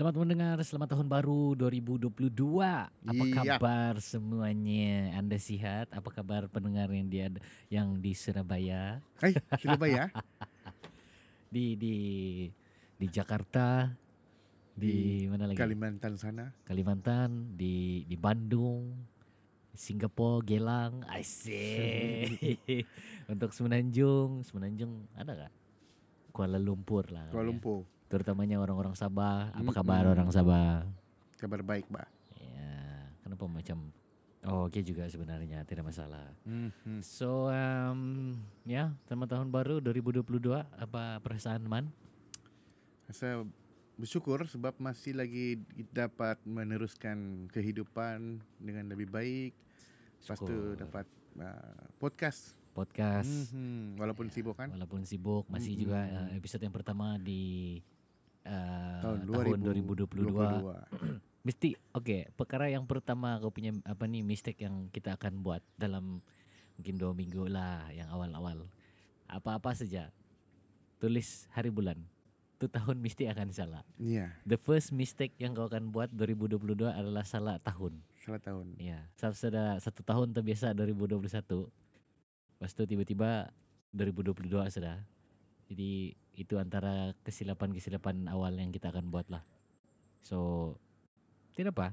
Selamat mendengar, selamat tahun baru 2022. Apa Iya. kabar semuanya? Anda sihat? Apa kabar pendengar yang di yang di Surabaya, Hai, Surabaya. di di di Jakarta, di, mana lagi? Kalimantan sana. Kalimantan, di di Bandung, Singapura, Gelang, Asik. Untuk Semenanjung, Semenanjung ada nggak? Kuala Lumpur lah. Kuala ya. Terutamanya orang-orang Sabah. Apa kabar orang Sabah? Kabar baik, Mbak. Ya, kenapa macam Oh, oke juga sebenarnya, tidak masalah. Mhm. So, um, ya, selamat tahun baru 2022. Apa perasaan Man? Saya bersyukur sebab masih lagi dapat meneruskan kehidupan dengan lebih baik. Lepas tu dapat uh, podcast. Podcast. Mhm. Walaupun sibuk kan. Walaupun sibuk, masih Mm-mm. juga uh, episode yang pertama di uh, Tahun, tahun 2022. 2022. Mesti, oke, perkara yang pertama kau punya apa nih mistake yang kita akan buat dalam mungkin dua minggu lah yang awal-awal. Apa-apa saja, tulis hari bulan. Itu tahun mesti akan salah. Iya, The first mistake yang kau akan buat 2022 adalah salah tahun. salah tahun. Ya, sudah satu tahun terbiasa 2021. Lepas itu tiba-tiba 2022 sudah. Jadi itu antara kesilapan-kesilapan awal yang kita akan buat lah. So, tidak apa.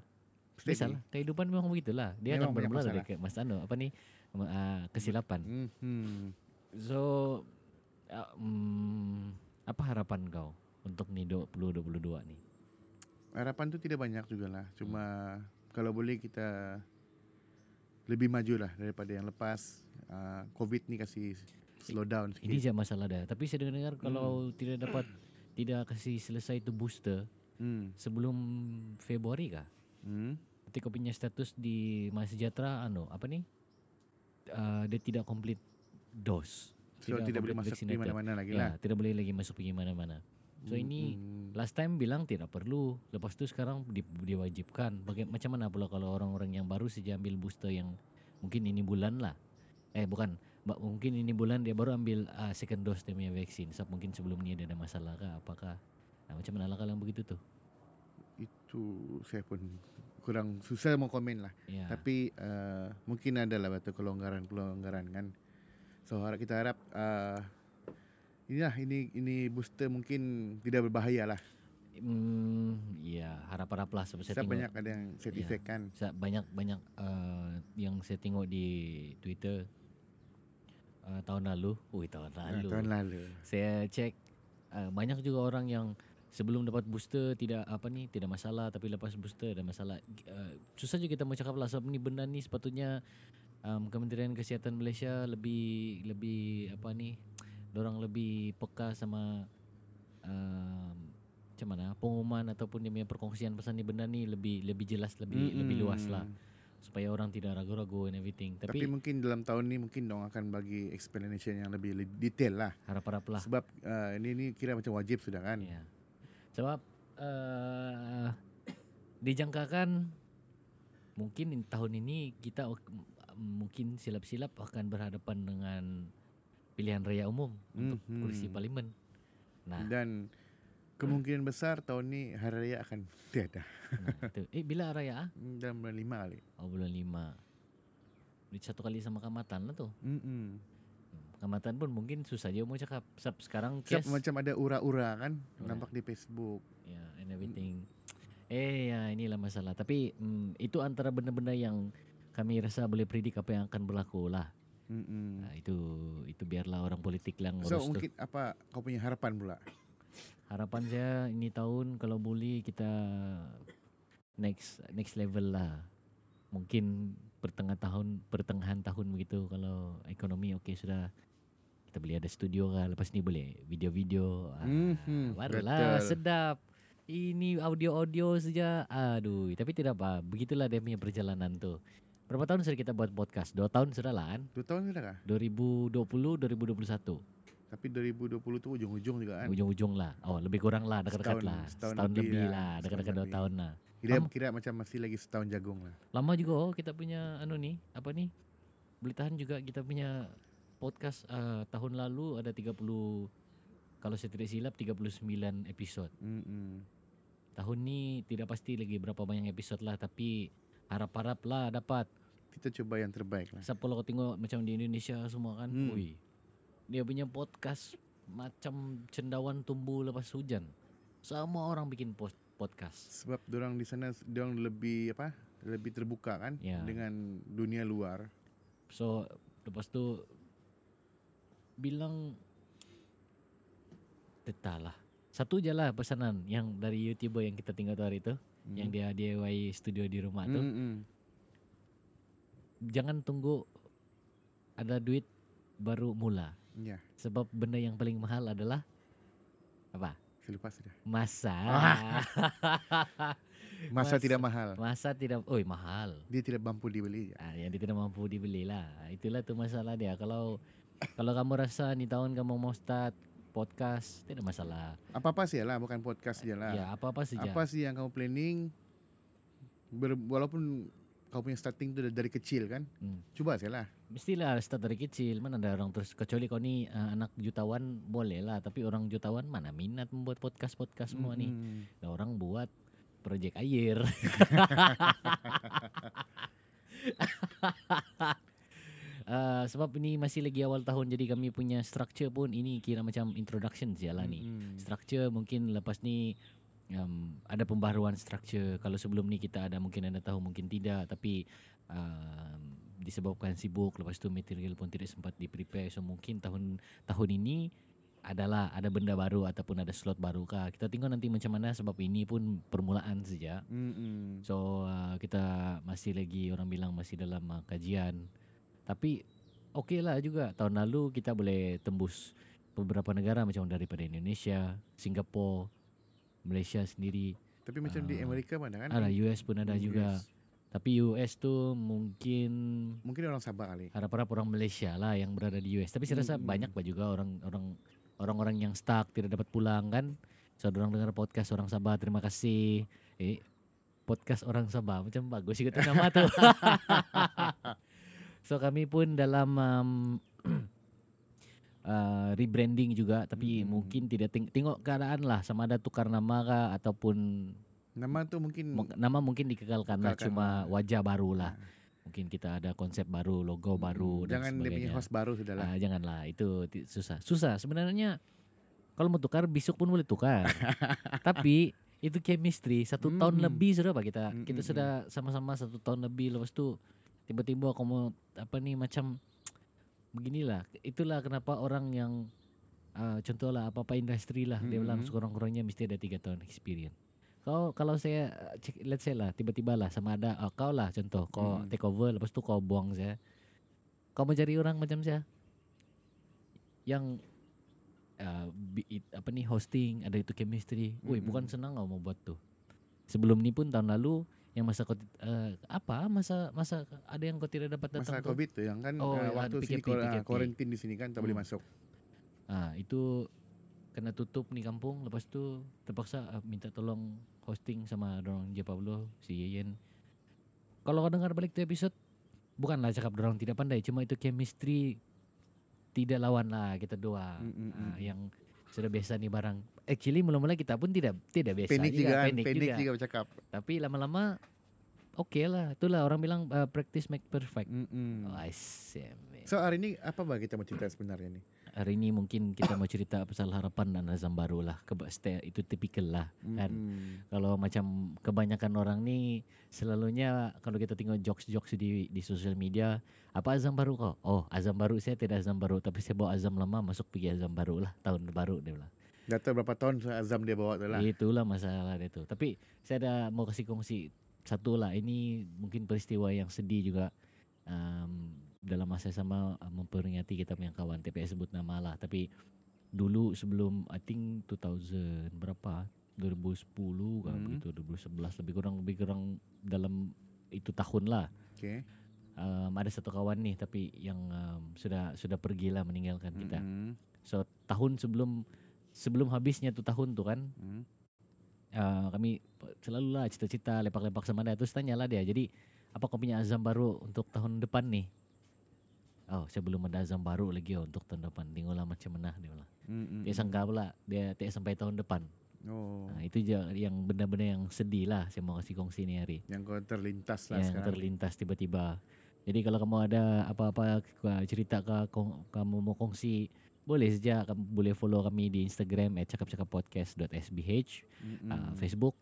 Steady. Biasalah, kehidupan memang begitulah. Dia Memang akan bermula dari ke, Mas Anu, apa nih? uh, kesilapan. Mhm. So, uh, mm, apa harapan kau untuk nih 2022 nih? Harapan tu tidak banyak juga lah. Cuma kalau boleh kita lebih maju lah daripada yang lepas. Uh, Covid ni kasih slow down sikit. Ini je masalah dah. Tapi saya dengar kalau tidak dapat tidak kasih selesai itu booster Hmm. sebelum Februari kah? Hmm. Nanti kau punya status di Sejahtera anu apa nih? Uh, dia tidak komplit dos. So tidak boleh complete masuk di vaccinated. mana-mana lagi Ya, lah. tidak boleh lagi masuk pergi mana-mana. So ini Hmm. last time bilang tidak perlu. Lepas tu sekarang di, diwajibkan. Baga- macam mana pula kalau orang-orang yang baru saja ambil booster yang mungkin ini bulan lah. Eh bukan, mungkin ini bulan dia baru ambil uh, second dose dia punya vaksin. Sebab mungkin sebelum ni dia ada masalah kah apakah? Nah, macam mana lah kalau yang begitu tuh? Itu saya pun kurang susah mau komen lah. Ya. Tapi uh, mungkin ada lah batu kelonggaran-kelonggaran kan. So harap kita harap uh, inilah ini ini booster mungkin tidak berbahaya lah. Hmm, ya harap-harap lah sebab saya Saya tengok banyak ada yang sertifik kan. Sa- banyak banyak uh, yang saya tengok di Twitter uh, tahun lalu. Ui tahun Ah, lalu. tahun lalu. Saya cek uh, banyak juga orang yang sebelum dapat booster tidak apa ni tidak masalah tapi lepas booster ada masalah. Uh, susah juga kita mau cakap lah sebab ni benda ni sepatutnya um, Kementerian Kesihatan Malaysia lebih lebih apa ni orang lebih peka sama um, macam mana pengumuman ataupun dia punya perkongsian pasal ni benda ni lebih lebih jelas lebih Mm-mm. lebih luas lah supaya orang tidak ragu-ragu and everything. Tapi, Tapi, mungkin dalam tahun ni mungkin dong akan bagi explanation yang lebih, detail lah. harap-harap lah. Sebab uh, ini ni kira macam wajib sudah kan. Ya. Sebab uh, dijangkakan mungkin in- tahun ini kita mungkin silap-silap akan berhadapan dengan pilihan raya umum untuk Mhm. kursi parlimen. Nah, Dan kemungkinan besar tahun ni hari raya akan tiada. nah itu. Eh bila raya ah? Hmm, Dalam bulan lima kali. Oh bulan 5. Di satu kali sama kamatan lah tuh. Mm-mm. Hmm, Kamatan pun mungkin susah je mau cakap. Sebab sekarang kes macam ada ura-ura kan Ya. nampak di Facebook. Ya, and everything. Eh, ya inilah masalah. Tapi mm, itu antara benda-benda yang kami rasa boleh predik apa yang akan berlaku lah. Mm-mm. Nah, itu itu biarlah orang politik yang So urus tu. mungkin apa kau punya harapan pula? Harapan saya ini tahun kalau boleh kita next next level lah. Mungkin pertengah tahun pertengahan tahun begitu kalau ekonomi okey sudah. Kita boleh ada studio kan lepas ni boleh video-video. Ah, Mhm, barulah betul. sedap. Ini audio-audio saja aduh tapi tidak apa begitulah dia punya perjalanan tu. Berapa tahun sudah kita buat podcast? Dua tahun sudah lah kan? Dua tahun sudah kah? 2020 2021 Tapi 2020 tu ujung-ujung juga kan. ujung-ujung lah oh lebih kurang lah dekat-dekat lah setahun setahun, lebih lebih, lah, dekat-dekat dua tahun lah Kira Lama. kira macam masih lagi setahun jagung lah. lama juga oh kita punya anu ni apa ni boleh tahan juga kita punya podcast uh, tahun lalu ada 30 kalau saya tidak silap 39 episod Mm-mm. tahun ni tidak pasti lagi berapa banyak episod lah tapi harap-harap lah dapat. Kita coba yang terbaik lah. Sebab kalau tengok macam di Indonesia semua kan, Hmm. ui. Dia punya podcast macam cendawan tumbuh lepas hujan. Semua orang bikin post podcast. Sebab orang di sana orang lebih apa? Lebih terbuka kan Ya. dengan dunia luar. So lepas tu bilang tetap lah. Satu je lah pesanan yang dari YouTuber yang kita tinggal tu hari tu, Hmm. yang dia DIY studio di rumah tu. Hmm, hmm. Jangan tunggu ada duit baru mula. Ya, Sebab benda yang paling mahal adalah apa? saya lupa sudah. Masa. Masa Mas- tidak mahal. Masa tidak, oi mahal. Dia tidak mampu dibeli. Ah, yang dia tidak mampu dibeli lah. Itulah tu masalah dia. Kalau kalau kamu rasa ni tahun kamu mau start podcast, tidak masalah. Apa-apa sih lah, bukan podcast je lah. Ya, apa-apa saja. Apa sih yang kamu planning? Ber, walaupun kau punya starting tu dari kecil kan, Hmm. coba saja lah. Mestilah start dari kecil. Mana ada orang terus kecuali kau ni ah, anak jutawan boleh lah, tapi orang jutawan mana minat membuat podcast-podcast semua ni. Hmm. Nah, orang buat project air. Uh, sebab ini masih lagi awal tahun jadi kami punya structure pun ini kira macam introduction je lah ni. Hmm. Structure mungkin lepas ni um, ada pembaharuan structure. Kalau sebelum ni kita ada mungkin anda tahu mungkin tidak tapi um, disebabkan sibuk lepas tu material pun tidak sempat di prepare so mungkin tahun tahun ini adalah ada benda baru ataupun ada slot baru kah. Kita tengok nanti macam mana sebab ini pun permulaan saja. Hmm, hmm. So uh, kita masih lagi orang bilang masih dalam uh, kajian. Tapi okey lah juga tahun lalu kita boleh tembus beberapa negara macam daripada Indonesia, Singapura, Malaysia sendiri. Tapi macam di Ah. Amerika mana kan? Ada US pun ada Hmm, juga. US. Tapi US tu mungkin Mungkin orang Sabah kali. harap-harap orang Malaysia lah yang berada di US. Tapi saya rasa Hmm. banyak juga orang orang orang-orang yang stuck tidak dapat pulang kan. So orang dengar podcast orang Sabah terima kasih. Eh podcast orang Sabah macam bagus juga nama tu. so kami pun dalam um, uh, rebranding juga tapi Hmm. mungkin tidak teng- tengok keadaan lah sama ada tukar nama kah ataupun Nama tu mungkin Mung- nama mungkin dikekalkan lah cuma lah. wajah baru lah. Mungkin kita ada konsep baru, logo baru dan Hmm. Jangan dia punya sebagainya. host baru sudah lah. Ah, janganlah itu susah. Susah sebenarnya kalau mau tukar besok pun boleh tukar. Tapi itu chemistry satu tahun Mm-mm. lebih sudah pak kita. Kita Mm-mm. sudah sama-sama satu tahun lebih lepas tu tiba-tiba aku mau apa nih macam beginilah. Itulah kenapa orang yang uh, contohlah apa-apa industri lah dia bilang Mm-mm. sekurang-kurangnya mesti ada tiga tahun experience. Kau kalau saya uh, cek- let's say lah tiba-tiba lah sama ada oh, kau lah contoh kau Mm. take over lepas tu kau buang saya. Kau mencari orang macam saya yang uh, it- apa nih hosting ada itu chemistry. Woi Mm-mm. bukan senang kau mau buat tuh. Sebelum ni pun tahun lalu yang masa kau ti- uh, apa masa masa ada yang kau tidak dapat datang Masa tuh? Covid tu yang kan Oh, uh, waktu sini PKP, ah, PKP. quarantine di sini kan tak boleh Hmm. masuk. Ah itu kena tutup nih kampung lepas tu terpaksa ah, minta tolong hosting sama dorong J Pablo si Yeyen. Kalau kau dengar balik tu episode bukanlah cakap dorong tidak pandai cuma itu chemistry tidak lawan lah kita dua Mm, mm, mm. yang sudah biasa nih barang. Actually mula-mula kita pun tidak tidak biasa Panik juga kan, panik panik juga. juga bercakap. Tapi lama-lama oke lah. Itulah orang bilang ah, practice make perfect. Mm-mm. Oh, I see. So hari ini apa bah kita mau cerita sebenarnya ni? Hari ini mungkin kita mau cerita pasal harapan dan azam baru lah. Keba- itu tipikal lah kan. Mm-mm. Kalau macam kebanyakan orang ni selalunya kalau kita tengok jokes-jokes di di sosial media, apa azam baru kau? Oh, azam baru saya tidak azam baru tapi saya bawa azam lama masuk pergi azam baru lah tahun baru dia bilang. Dah tahu berapa tahun Azam dia bawa tu lah. Itulah masalah dia tu. Tapi saya ada mau kasih kongsi satu lah. Ini mungkin peristiwa yang sedih juga. Um, dalam masa sama uh, memperingati kita punya kawan TPS sebut nama lah. Tapi dulu sebelum I think 2000 berapa? 2010 kan Hmm. begitu 2011 lebih kurang lebih kurang dalam itu tahun lah. Okay. Um, ada satu kawan nih tapi yang um, sudah sudah pergilah meninggalkan kita. Mm-mm. So tahun sebelum sebelum habisnya tuh tahun tuh kan Mm. uh, kami selalu lah cita-cita lepak-lepak sama dia terus tanyalah dia jadi apa kau punya azam baru untuk tahun depan nih oh saya belum ada azam baru lagi oh, untuk tahun depan tengoklah macam mana dia bilang Mm-mm. dia sangka pula dia tidak sampai tahun depan Oh, Nah, itu yang benda-benda yang sedih lah saya mau kasih kongsi ni hari. yang kau terlintas lah yang sekarang. terlintas tiba-tiba. Jadi kalau kamu ada apa-apa cerita ke kamu mau kongsi boleh saja kamu boleh follow kami di Instagram @cakapcakappodcast.sbh, Mm-mm. uh, Facebook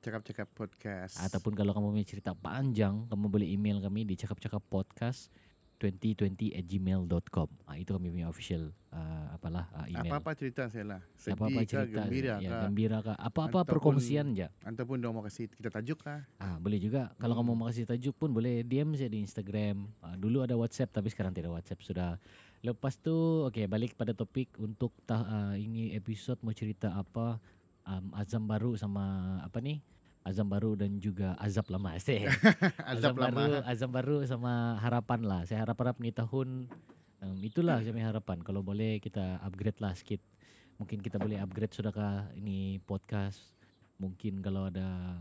Cakap-cakap podcast. ataupun kalau kamu punya cerita panjang kamu boleh email kami di cakapcakappodcast 2020@gmail.com. Ah itu kami punya official uh, apalah uh, email. apa-apa cerita saya lah. Sedih Apa-apa cerita gembira ya, kah? gembira kah apa-apa Ataupun- perkongsian aja. Ataupun dia mau kasih kita tajuk kah? Ah, boleh juga. Kalau Hmm. kamu mau kasih tajuk pun boleh DM saya di Instagram. Ah, dulu ada WhatsApp tapi sekarang tidak WhatsApp sudah. Lepas tu okey balik pada topik untuk tah, ah, ini episod mau cerita apa um, azam baru sama apa ni? Azam baru dan juga azab lama. Saya. Azab baru, lama. azam baru sama harapan lah. Saya harap-harap ni tahun um, itulah kami harapan. Kalau boleh kita upgrade lah sikit. Mungkin kita boleh upgrade sudahkah ini podcast. Mungkin kalau ada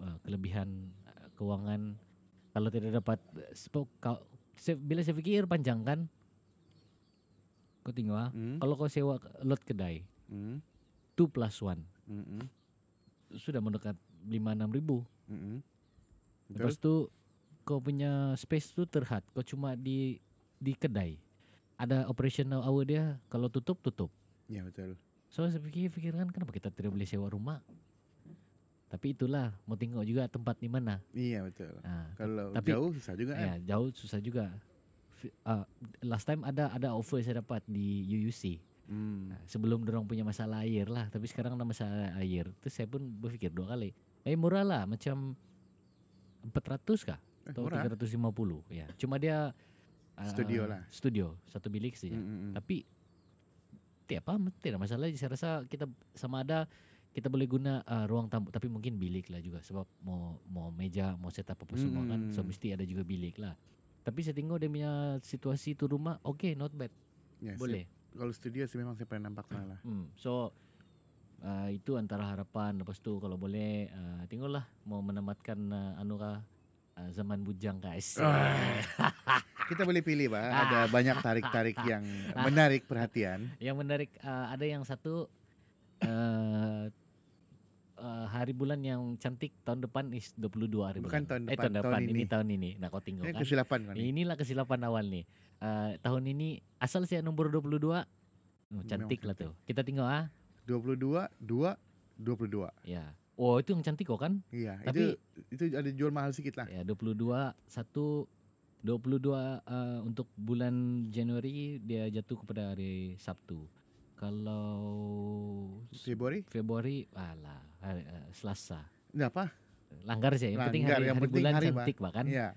uh, kelebihan uh, kewangan kalau tidak dapat uh, kau saya, bila saya fikir panjang kan kau tengok ah Hmm? kalau kau sewa lot kedai Hmm? 2 plus 1 Mm-mm. sudah mendekat 5-6 ribu Mm-mm. Lepas tu kau punya space tu terhad. Kau cuma di di kedai. Ada operational hour dia kalau tutup tutup. Ya betul. So saya fikir fikirkan kenapa kita tidak boleh sewa rumah. Tapi itulah mau tengok juga tempat di mana. Iya betul. Ha, Kalau tapi- jauh susah juga kan. ya, jauh susah juga. Uh, last time ada ada offer saya dapat di UUC. Hmm. Nah, sebelum dorong punya masalah air lah. Tapi sekarang ada masalah air. Tu saya pun berfikir dua kali. Eh murah lah macam 400 kah? Eh, atau murah. 350 ya. Cuma dia uh, Studio lah. Studio, satu bilik saja. Mm-mm. Tapi tidak apa, tidak masalah. Saya rasa kita sama ada kita boleh guna uh, ruang tamu tapi mungkin bilik lah juga sebab mau mau meja, mau setup apa semua kan. So Mm-mm. mesti ada juga bilik lah. Tapi saya tengok dia punya situasi tu rumah, okay, not bad. Ya, saya- boleh. Kalau studio sih memang saya pernah nampak sana lah. Hmm. So uh, itu antara harapan. Lepas tu kalau boleh uh, tengoklah mau menamatkan uh, anu kah uh, zaman bujang guys. Ah. Kita boleh pilih pak. Ah. Ada banyak tarik-tarik yang menarik perhatian. Yang menarik uh, ada yang satu uh, uh, hari bulan yang cantik tahun depan is 22 hari Bukan bulan. tahun Eh depan, tahun depan tahun ini ini. tahun ini. Nah kau tengok Ini kan. kesilapan kan. ini. Inilah kesilapan awal nih. Uh, tahun ini asal saya nomor 22 oh, cantik lah tuh. Kita tengok ah. 22, 2, 22. Ya. Oh itu yang cantik kok kan? Iya, Tapi- itu itu ada jual mahal sedikit lah. Ya 22 satu 22 uh, untuk bulan Januari dia jatuh kepada hari Sabtu. Kalau Februari? Februari alah hari, uh, Selasa. Enggak apa? Langgar sih. Yang penting Langgar, hari, yang hari penting bulan hari, cantik bahkan. Iya.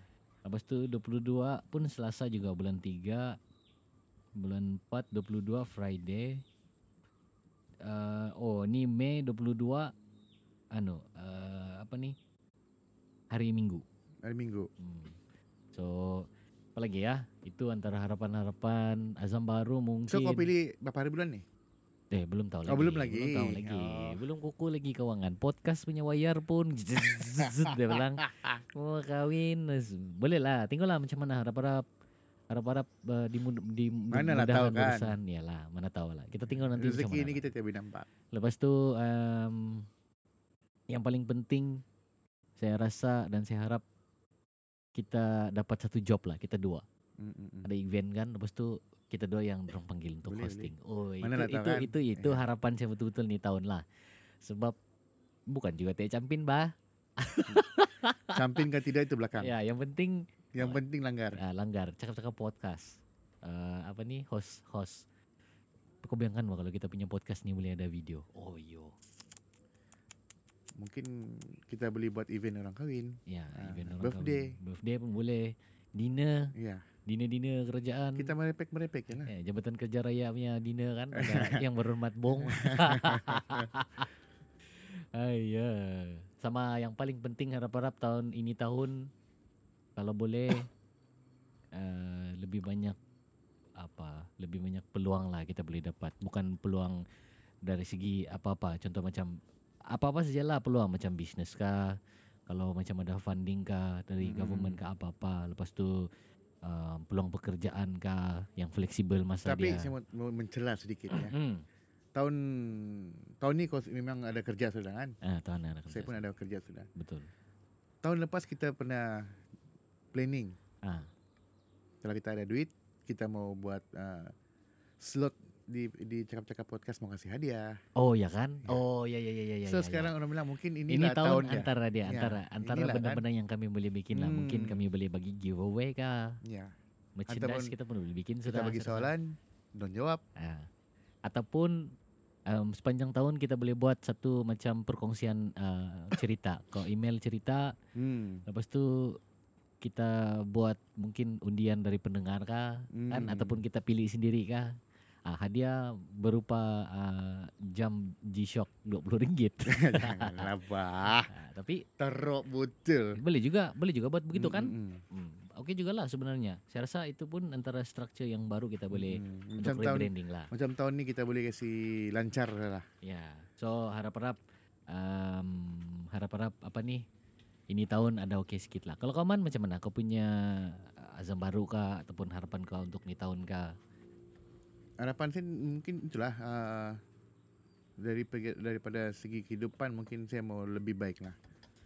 Lepas tu 22 pun Selasa juga bulan 3. Bulan 4 22 Friday. Uh, oh ni Mei 22 anu uh, apa ni? Hari Minggu. Hari Minggu. Hmm. So apa lagi ya? Itu antara harapan-harapan azam baru mungkin. So kau pilih berapa hari bulan nih? Eh belum tahu lagi. Oh, belum lagi. Belum tahu lagi. Oh. Belum kuku lagi kawangan. Podcast punya wayar pun dia bilang mau kawin. Boleh lah. Tinggallah macam mana harap-harap harap-harap uh, dimud- Mana lah tahu kan. urusan. Yalah, mana tahu lah. Kita tinggal nanti Rezeki mana. ini kita tidak boleh nampak. Lepas tu um, yang paling penting saya rasa dan saya harap kita dapat satu job lah kita dua Mm, mm, mm. ada event kan lepas tu kita dua yang dorong panggil untuk Boleh, hosting oh itu Mana lah itu, tahu kan? itu itu Ya. harapan saya betul-betul nih tahun lah sebab bukan juga teh campin bah Campin kan tidak itu belakang. ya yang penting Yang penting langgar. ah, langgar cakap-cakap podcast uh, apa nih host host kau bayangkan bah kalau kita punya podcast nih boleh ada video oh yo Mungkin kita boleh buat event orang kahwin. ya Ah, event orang birthday. kahwin. birthday pun boleh dinner Iya. dinner-dinner kerajaan Kita merepek-merepek je lah. Eh, Jabatan Kerja Raya punya dinner kan ada yang berhormat bong. Ay, ya. Sama yang paling penting harap-harap tahun ini tahun kalau boleh uh, lebih banyak apa lebih banyak peluang lah kita boleh dapat bukan peluang dari segi apa-apa contoh macam apa-apa sajalah peluang macam bisnes kah kalau macam ada funding kah dari Mm-mm. government kah apa-apa lepas tu uh, peluang pekerjaan kah yang fleksibel masa Tapi dia saya mau, mencela sedikit ya. Hmm. tahun tahun ini kos- memang ada kerja sudah kan. Ah, tahun anak Saya pun ada kerja sudah. betul. Tahun lepas kita pernah planning Ah, kalau kita ada duit kita mau buat uh, slot di di cakap-cakap podcast mau kasih hadiah. oh ya kan? Ya. Oh ya ya ya ya. ya, so ya, ya. sekarang orang bilang mungkin ini inilah tahun tahunnya. antara dia Ya, antara antara inilah kan. benda-benda yang kami boleh bikin lah. Mungkin Hmm. kami boleh bagi giveaway kah? Ya. Merchandise Ataupun kita pun boleh bikin Kita sudah. bagi sudah. soalan, don jawab. Ah. Ataupun um, sepanjang tahun kita boleh buat satu macam perkongsian uh, cerita. Kau email cerita, Hmm. lepas tu kita buat mungkin undian dari pendengar kah, kan? Hmm. Ataupun kita pilih sendiri kah? Ah, hadiah berupa uh, jam G-Shock RM20. Janganlah bah. ah, tapi Teruk betul. boleh juga, boleh juga buat begitu kan? Hmm, hmm, Hmm. Oke juga lah sebenarnya. Saya rasa itu pun antara structure yang baru kita boleh hmm. untuk Macam tahun rebranding lah. macam tahun ni kita boleh kasih lancar lah. Ya, so harap-harap um, harap-harap apa nih? Ini tahun ada oke sikit lah. Kalau kau man macam mana? Kau punya uh, azam baru kah ataupun harapan kau untuk ni tahun kah? Harapan saya mungkin itulah uh, dari daripada segi kehidupan mungkin saya mau lebih baik lah.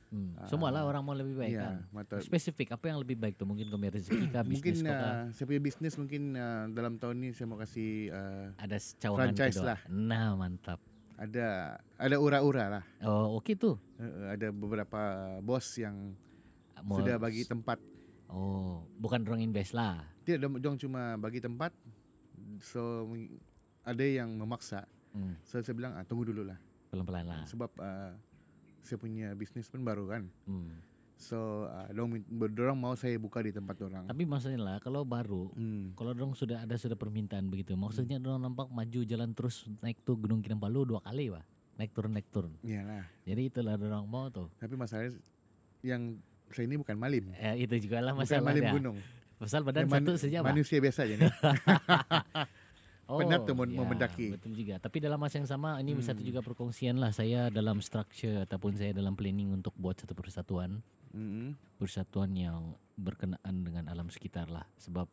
Hmm. Ah, Semua lah orang mau lebih baik ya, kan. mata, Spesifik apa yang lebih baik tu? Mungkin kau punya rezeki kah, mungkin bisnes kau kah? uh, saya punya bisnes mungkin uh, dalam tahun ni saya mau kasih uh, Ada cawangan franchise kedua. lah. Nah, mantap. Ada ada ura-ura lah. Oh, okey tu. Uh, ada beberapa bos yang sudah bagi tempat. Oh, bukan orang invest lah. Tidak dong cuma bagi tempat. So ada yang memaksa. Hmm, So saya bilang ah, tunggu dulu lah. pelan-pelan lah. Sebab uh, saya punya bisnes pun baru kan. Hmm. So uh, dong dorang mau saya buka di tempat orang. Tapi maksudnya lah kalau baru Hmm. Kalau dong sudah ada sudah permintaan begitu, maksudnya dong nampak maju jalan terus naik tuh Gunung Kinabalu dua kali wah, naik turun naik turun. Iyalah. Jadi itulah dong mau tuh. Tapi masalahnya yang saya ini bukan malim. Eh, itu juga lah Bukan masalah malim gunung. Pasal badan man- satu saja pak. Manusia biasa aja nih. penat tuh mau- mau mendaki. Betul juga. Tapi dalam masa yang sama ini satu Hmm. juga perkongsian lah saya dalam structure ataupun saya dalam planning untuk buat satu persatuan, Mm-mm. persatuan yang berkenaan dengan alam sekitar lah. Sebab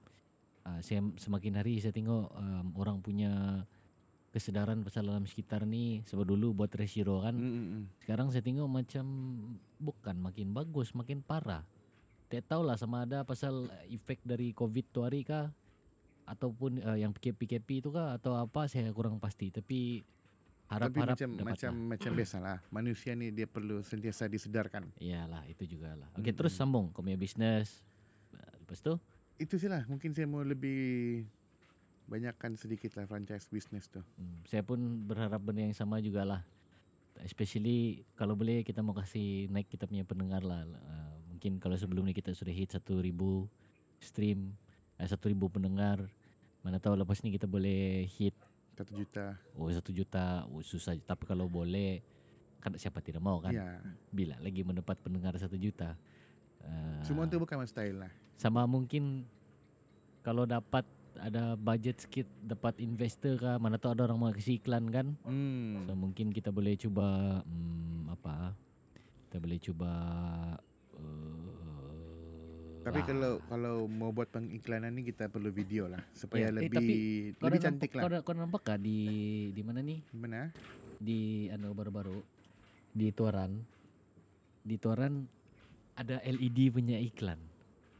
uh, saya semakin hari saya tengok um, orang punya kesedaran pasal alam sekitar ni sebab dulu buat resiro kan Mm-mm. sekarang saya tengok macam bukan makin bagus makin parah tak tahulah sama ada pasal efek dari covid tu hari kah ataupun uh, yang PKP-PKP itu kah atau apa saya kurang pasti tapi Tapi harap-harap macam dapat macam lah. macam biasalah. Manusia ni dia perlu sentiasa disedarkan. iyalah itu juga lah okey Mm-mm. terus sambung kau punya bisnes lepas tu Itu sih lah. Mungkin saya mau lebih banyakkan sedikit lah franchise bisnes tu. Hmm, saya pun berharap benda yang sama jugalah. Especially kalau boleh kita mau kasih naik kita punya pendengar lah. Uh, mungkin kalau sebelum ni kita sudah hit 1000 stream, eh, 1000 pendengar. Mana tahu lepas ni kita boleh hit Satu juta. oh 1 juta, oh, susah. Tapi kalau boleh kan siapa tidak mau kan? Ya. Bila lagi mendapat pendengar 1 juta. Uh, Semua tu bukan style lah. sama mungkin kalau dapat ada budget sikit dapat investor kah mana tahu ada orang mau kasih iklan kan Hmm. So mungkin kita boleh cuba hmm, apa? Kita boleh cuba uh, Tapi kalau kalau mau buat pengiklanan ni kita perlu video lah supaya Ya, eh, lebih tapi kau lebih ada cantik nampak, Kau lah. ada, kau ada nampak kah di di mana nih? Mana? Di anu baru-baru di Tuaran. Di Tuaran ada LED punya iklan.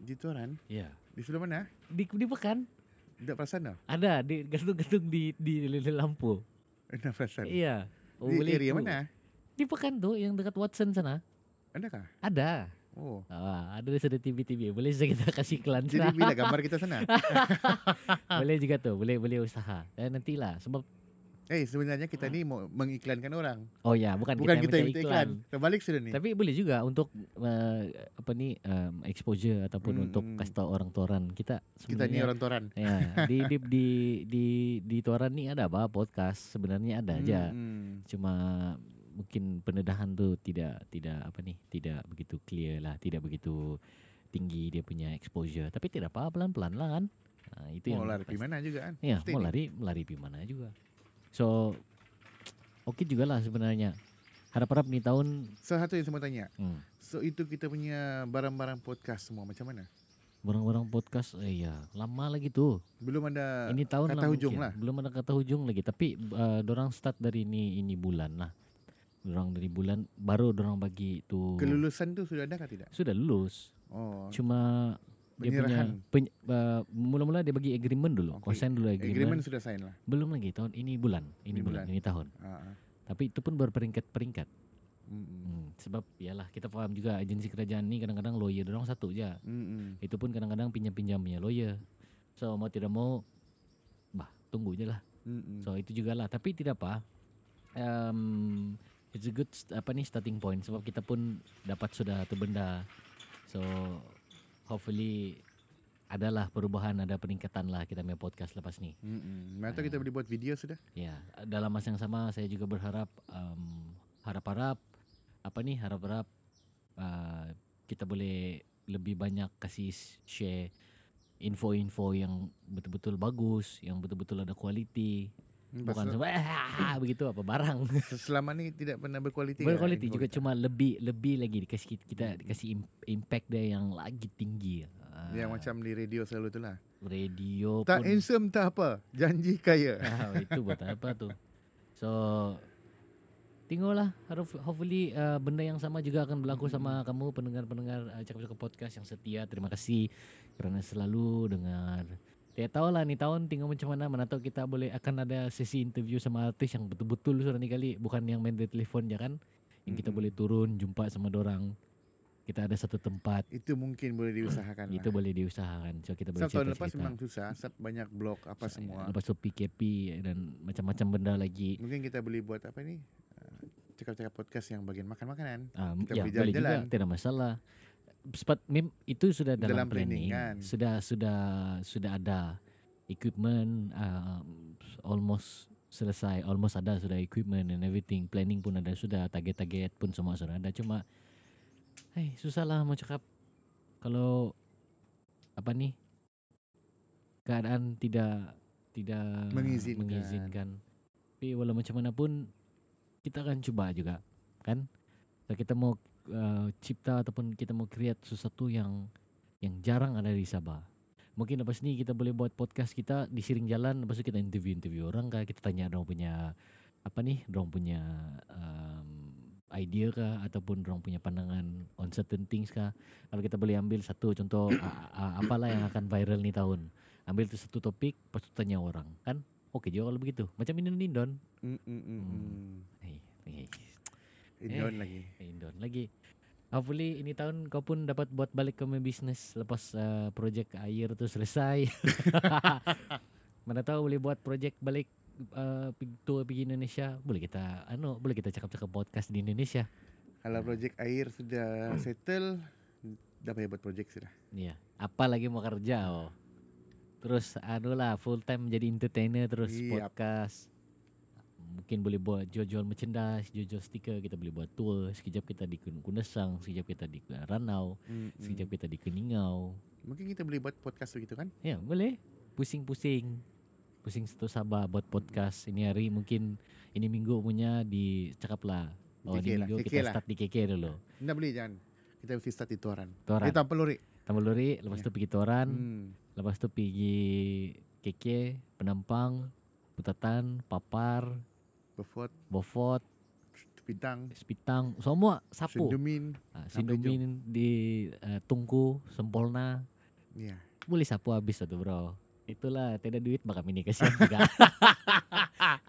Di Tuaran? Ya. Di sebelah mana? Di di Pekan Tidak perasan tau? ada di gantung-gantung di di, di lampu. Tidak perasan. Iya. Oh, Di area mana? Di Pekan tuh yang dekat Watson sana. Adakah? Ada. Oh. Ah, ada sana TV-TV. Boleh saja kita kasih iklan. Jadi bila gambar kita sana? boleh juga tuh, boleh boleh usaha. Eh nantilah sebab Eh sebenarnya kita ni mau mengiklankan orang. oh ya bukan, Bukan kita, kita minta iklan. iklan. Terbalik sudah ni. Tapi boleh juga untuk uh, apa ni um, exposure ataupun Hmm, untuk kasih tahu orang toran kita Kita ni sebenarnya- orang Toran. ya di di di di di toran ni ada apa podcast sebenarnya ada aja. Hmm. Cuma mungkin pendedahan tu tidak tidak apa ni tidak begitu clear lah, tidak begitu tinggi dia punya exposure. Tapi tidak apa pelan-pelan lah kan. Nah, itu Mau yang lari pergi mana juga kan? Ya, mau ni. lari, lari pergi mana juga. So, oke juga lah sebenarnya. Harap-harap nih tahun, satu yang saya mau tanya. hmm, So itu kita punya barang-barang podcast semua macam mana? Barang-barang podcast, eh, iya lama lagi tuh. Belum ada ini tahun kata lah hujung mungkin. lah. Belum ada kata hujung lagi. Tapi uh, dorang start dari ini ini bulan lah. Dorang dari bulan baru dorang bagi tuh. kelulusan tuh sudah ada kah tidak? Sudah lulus. Oh, Cuma dia punya penyerahan. peny- uh, mula-mula dia bagi agreement dulu. Oke. Consent dulu agreement. Agreement sudah sign lah. Belum lagi tahun ini bulan, ini, Ini bulan, bulan. ini tahun. Ah, ah. Tapi itu pun berperingkat-peringkat. Mm-mm. Hmm, sebab yalah kita paham juga agensi kerajaan ni kadang-kadang lawyer dorang satu aja. Mm-mm. Itu pun kadang-kadang pinjam-pinjam punya lawyer. So mau tidak mau bah tunggu je lah. Mm-mm. So itu juga lah. Tapi tidak apa. Um, it's a good apa nih starting point sebab kita pun dapat sudah tu benda. So hopefully adalah perubahan, ada peningkatan lah kita punya podcast lepas ni. Mm-mm. Mana tahu kita boleh buat video sudah. Ya, dalam masa yang sama saya juga berharap um, harap-harap apa nih harap-harap uh, kita boleh lebih banyak kasih share info-info yang betul-betul bagus, yang betul-betul ada kualiti, bukan sebab ah, begitu apa barang. selama ni tidak pernah berkualiti. Berkualiti kan info juga cuma lebih lebih lagi dikasih kita, kita dikasih im- impact dia yang lagi tinggi. Ah, Yang macam di radio selalu tu lah. radio Tak pun handsome tak apa, janji kaya. Ah, itu buat apa tuh? So tengoklah hopefully uh, benda yang sama juga akan berlaku sama kamu pendengar-pendengar uh, cakap-cakap podcast yang setia. Terima kasih kerana selalu dengar. Tidak tahu lah ni tahun tengok macam mana mana tahu kita boleh akan ada sesi interview sama artis yang betul-betul sudah ni kali bukan yang main di telefon je kan. Yang kita Mm-mm. boleh turun jumpa sama orang. Kita ada satu tempat Itu mungkin boleh diusahakan itu lah. boleh diusahakan. So kita boleh Sebab tahun lepas memang susah, sebab banyak blog apa So, semua. Lepas tu PKP dan macam-macam benda lagi. Mungkin kita boleh buat apa ni? uh, Cakap-cakap podcast yang bagian makan-makanan. Ah, Kita ya boleh jalan-jalan. tidak masalah. Mem itu sudah dalam, Dalam planning, planning, kan? sudah sudah sudah ada equipment uh, almost selesai, almost ada sudah equipment and everything, planning pun ada sudah, target-target pun semua sudah ada. Cuma, hey susah lah mau cakap kalau apa nih keadaan tidak tidak Mengizinkan. mengizinkan. Tapi walau macam mana pun kita akan cuba juga, kan? Kita mau uh, cipta ataupun kita mau create sesuatu yang yang jarang ada di Sabah. Mungkin lepas ni kita boleh buat podcast kita di siring jalan, lepas tu kita interview-interview orang kah, kita tanya orang punya apa nih, orang punya um, idea kah ataupun orang punya pandangan on certain things kah. Kalau kita boleh ambil satu contoh a- a- apalah yang akan viral ni tahun. Ambil tu satu topik, lepas tu tanya orang, kan? Okey juga kalau begitu. Macam Indon Indon. Mm, mm, mm, mm. Hey, hey. Indon Eh. lagi. Indon lagi. Hopefully ini tahun kau pun dapat buat balik ke main bisnes lepas uh, projek air tu selesai. Mana tahu boleh buat projek balik uh, tour pergi Indonesia. Boleh kita anu boleh kita cakap-cakap podcast di Indonesia. Kalau projek air sudah settle, dah payah buat projek sudah. Iya. Apa lagi mau kerja oh. Terus anu lah full time jadi entertainer terus Yap. podcast. Mungkin boleh buat jual-jual merchandise, jual-jual stiker, kita boleh buat tour. Sekejap kita di Kun- Kundasang, sekejap kita di Ranau, Mm, mm. sekejap kita di Keningau. Mungkin kita boleh buat podcast begitu kan? Ya boleh Pusing-pusing Pusing satu sabar buat podcast Ini hari mungkin Ini minggu punya di Cakap lah Oh KK lah, minggu KK kita lah. start di KK dulu Tidak boleh jangan. Kita mesti start di Toran. Toran Di Tampal Lori. Tambah lori Lepas tu pergi Toran Hmm. Lepas tu pergi KK Penampang Putatan Papar Befort, Beaufort Pitang, Sepitang Semua Sapu Sendumin. Ah, Sindumin di uh, Tungku Sempolna Ya. Boleh sapu habis satu bro Itulah Tidak duit bakal ini kasihan juga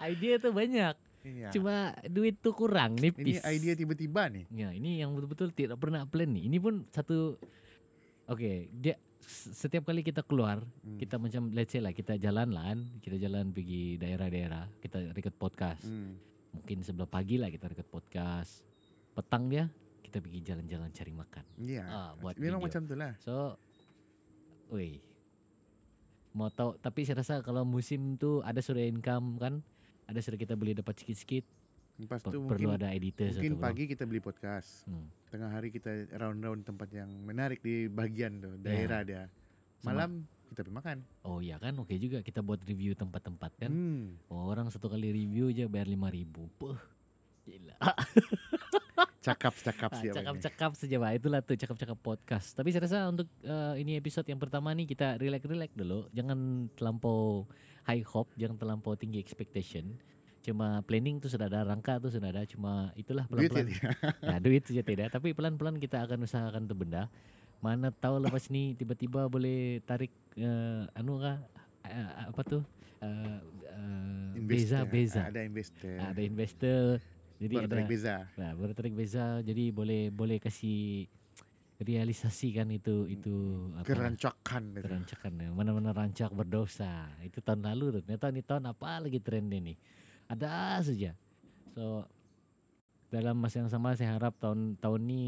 Idea tu banyak Iya. Cuma duit tu kurang Ini nipis. idea tiba-tiba nih. Ya, ini yang betul-betul tidak pernah plan ni. Ini pun satu Okey, dia s- setiap kali kita keluar, Hmm. kita macam let's say lah kita jalan lah kita jalan pergi daerah-daerah, kita record podcast. Hmm. Mungkin sebelah pagi lah kita record podcast. Petang dia kita pergi jalan-jalan cari makan. Iya. Ah, buat Memang video. macam tu lah. So Woi. Mau tahu tapi saya rasa kalau musim tu ada sudah income kan, ada sudah kita boleh dapat sikit-sikit. Tu perlu mungkin ada editor mungkin pagi kita beli podcast. Hmm. Tengah hari kita round-round tempat yang menarik di bagian tu, daerah dia. Sama- Malam kita pergi makan. Oh iya kan oke juga kita buat review tempat-tempat kan. Hmm. Oh, orang satu kali review aja bayar 5000 ribu. Puh. Gila. Cakap cakap Ah, siapa ini? cakap-cakap saja pak itulah tuh cakap-cakap podcast tapi saya rasa untuk eh, ini episode yang pertama nih kita relax-relax dulu jangan terlampau high hope jangan terlampau tinggi expectation cuma planning tuh sudah ada rangka tuh sudah ada cuma itulah Duit pelan-pelan ya? nah duit saja tidak tapi pelan-pelan kita akan usahakan tuh benda mana tahu lepas ini tiba-tiba boleh tarik eh, anu kah eh, apa tuh eh, eh, beza Investor. beza Ada investor. ada investor jadi Baru ada tarik beza. Nah, baru tarik beza jadi boleh boleh kasih realisasikan itu itu apa Kerancakan. gitu. kerancakan ya. Mana-mana rancak berdosa. Itu tahun lalu tuh. Ternyata ini tahun apa lagi trennya nih. Ada saja. So dalam masa yang sama saya harap tahun tahun ini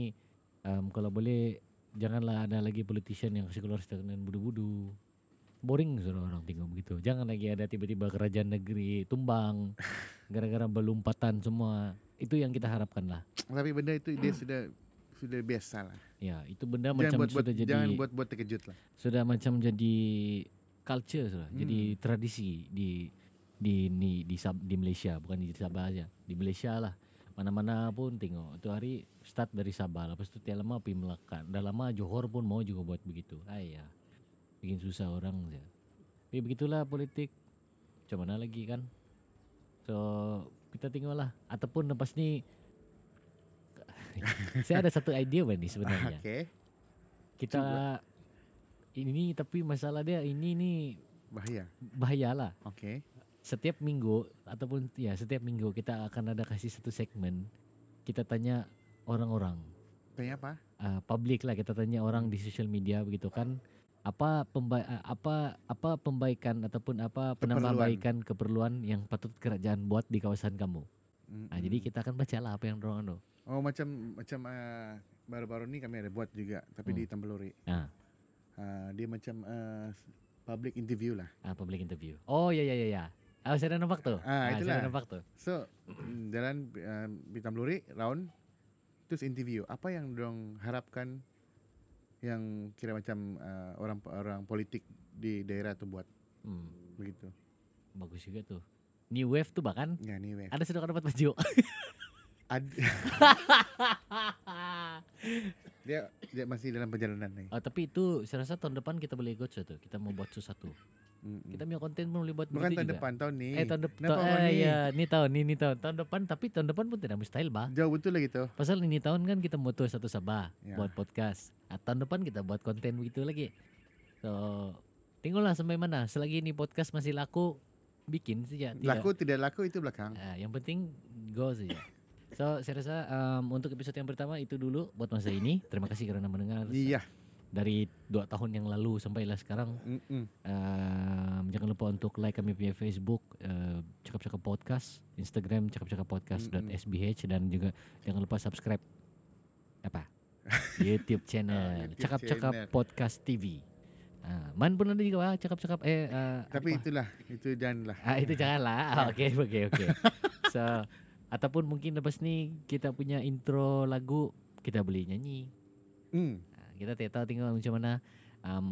em, kalau boleh janganlah ada lagi politician yang kasih keluar statement budu-budu. Boring sudah orang tengok begitu. Jangan lagi ada tiba-tiba kerajaan negeri tumbang gara-gara belumpatan semua. Itu yang kita harapkan lah. Tapi benda itu dia sudah sudah biasa lah. Ya, itu benda Jangan macam buat, buat sudah jadi jangan buat buat terkejut lah. sudah macam jadi culture sudah. Hmm. Jadi tradisi di di di di, Sab, di Malaysia, bukan di Sabah aja. Di Malaysia lah. Mana-mana pun tengok. Itu hari start dari Sabah, lepas itu tiap lama pergi Melaka. Dah lama Johor pun mau juga buat begitu. Ayah. Bikin susah orang saja. Tapi begitulah politik. Macam mana lagi kan? So, kita tengoklah ataupun lepas ni saya ada satu idea ni sebenarnya Okey. kita ini tapi masalah dia ini ni Bahaya. bahaya lah Okey. Setiap minggu ataupun ya setiap minggu kita akan ada kasih satu segmen kita tanya orang-orang Tanya apa? uh, public lah kita tanya orang di social media begitu kan apa pemba- uh, apa apa pembaikan ataupun apa penambahbaikan keperluan yang patut kerajaan buat di kawasan kamu. Mm-mm. Nah, jadi kita akan baca lah apa yang orang anu. Oh macam macam uh, baru-baru ni kami ada buat juga tapi Hmm. di Tambeluri. Ah, Uh, dia macam uh, public interview lah. ah public interview. Oh ya ya ya ya. Ah, saya nampak tuh. Ah, saya itulah. dah nampak tuh. So jalan uh, di Tambeluri round terus interview. Apa yang dong harapkan yang kira macam uh, orang orang politik di daerah tu buat Hmm, begitu. bagus juga tuh. New wave tuh bahkan Ya ni weh. ada sudah dapat baju. Ad- dia dia masih dalam perjalanan ni. Oh, tapi itu saya rasa tahun depan kita boleh ikut satu. Kita mau buat sesuatu. Mm-mm. Kita punya konten pun boleh buat Bukan tahun juga. depan tahun ni. Eh tahun depan kau eh, ni? ya, ni tahun ni ni tahun. Tahun depan tapi tahun depan pun tidak mustahil bah. Jauh betul lah gitu. Pasal ini tahun kan kita mau tuh satu Sabah Ya. buat podcast. Ah, tahun depan kita buat konten begitu lagi. So, tengoklah sampai mana. Selagi ini podcast masih laku, bikin saja. Tidak. Laku tidak laku itu belakang. Ah, yang penting go saja. So, saya rasa um, untuk episode yang pertama itu dulu buat masa ini. Terima kasih kerana mendengar Iya. Dari dua tahun yang lalu sampailah sekarang. Mm-mm. Um, jangan lupa untuk like kami punya Facebook uh, cakap-cakap podcast, Instagram cakap-cakap podcast.sbh dan juga jangan lupa subscribe apa YouTube channel YouTube cakap-cakap podcast TV. Ah, man pun ada juga ah, cakap-cakap eh uh, Tapi apa? itulah, itu janganlah. ah, itu janganlah. Ah, Okey okey okey. So ataupun mungkin lepas ni kita punya intro lagu kita boleh nyanyi. Hmm. Kita tak tahu tengok macam mana um,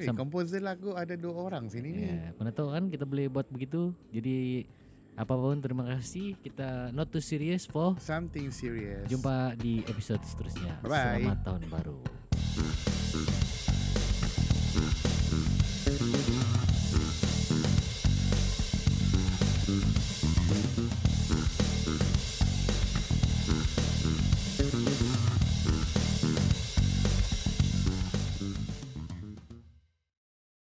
Eh, komposer lagu ada dua orang sini ni. Ya, mana tahu kan kita boleh buat begitu. Jadi apa pun terima kasih. Kita not too serious for Something serious. jumpa di episode seterusnya. Bye-bye. Selamat tahun baru.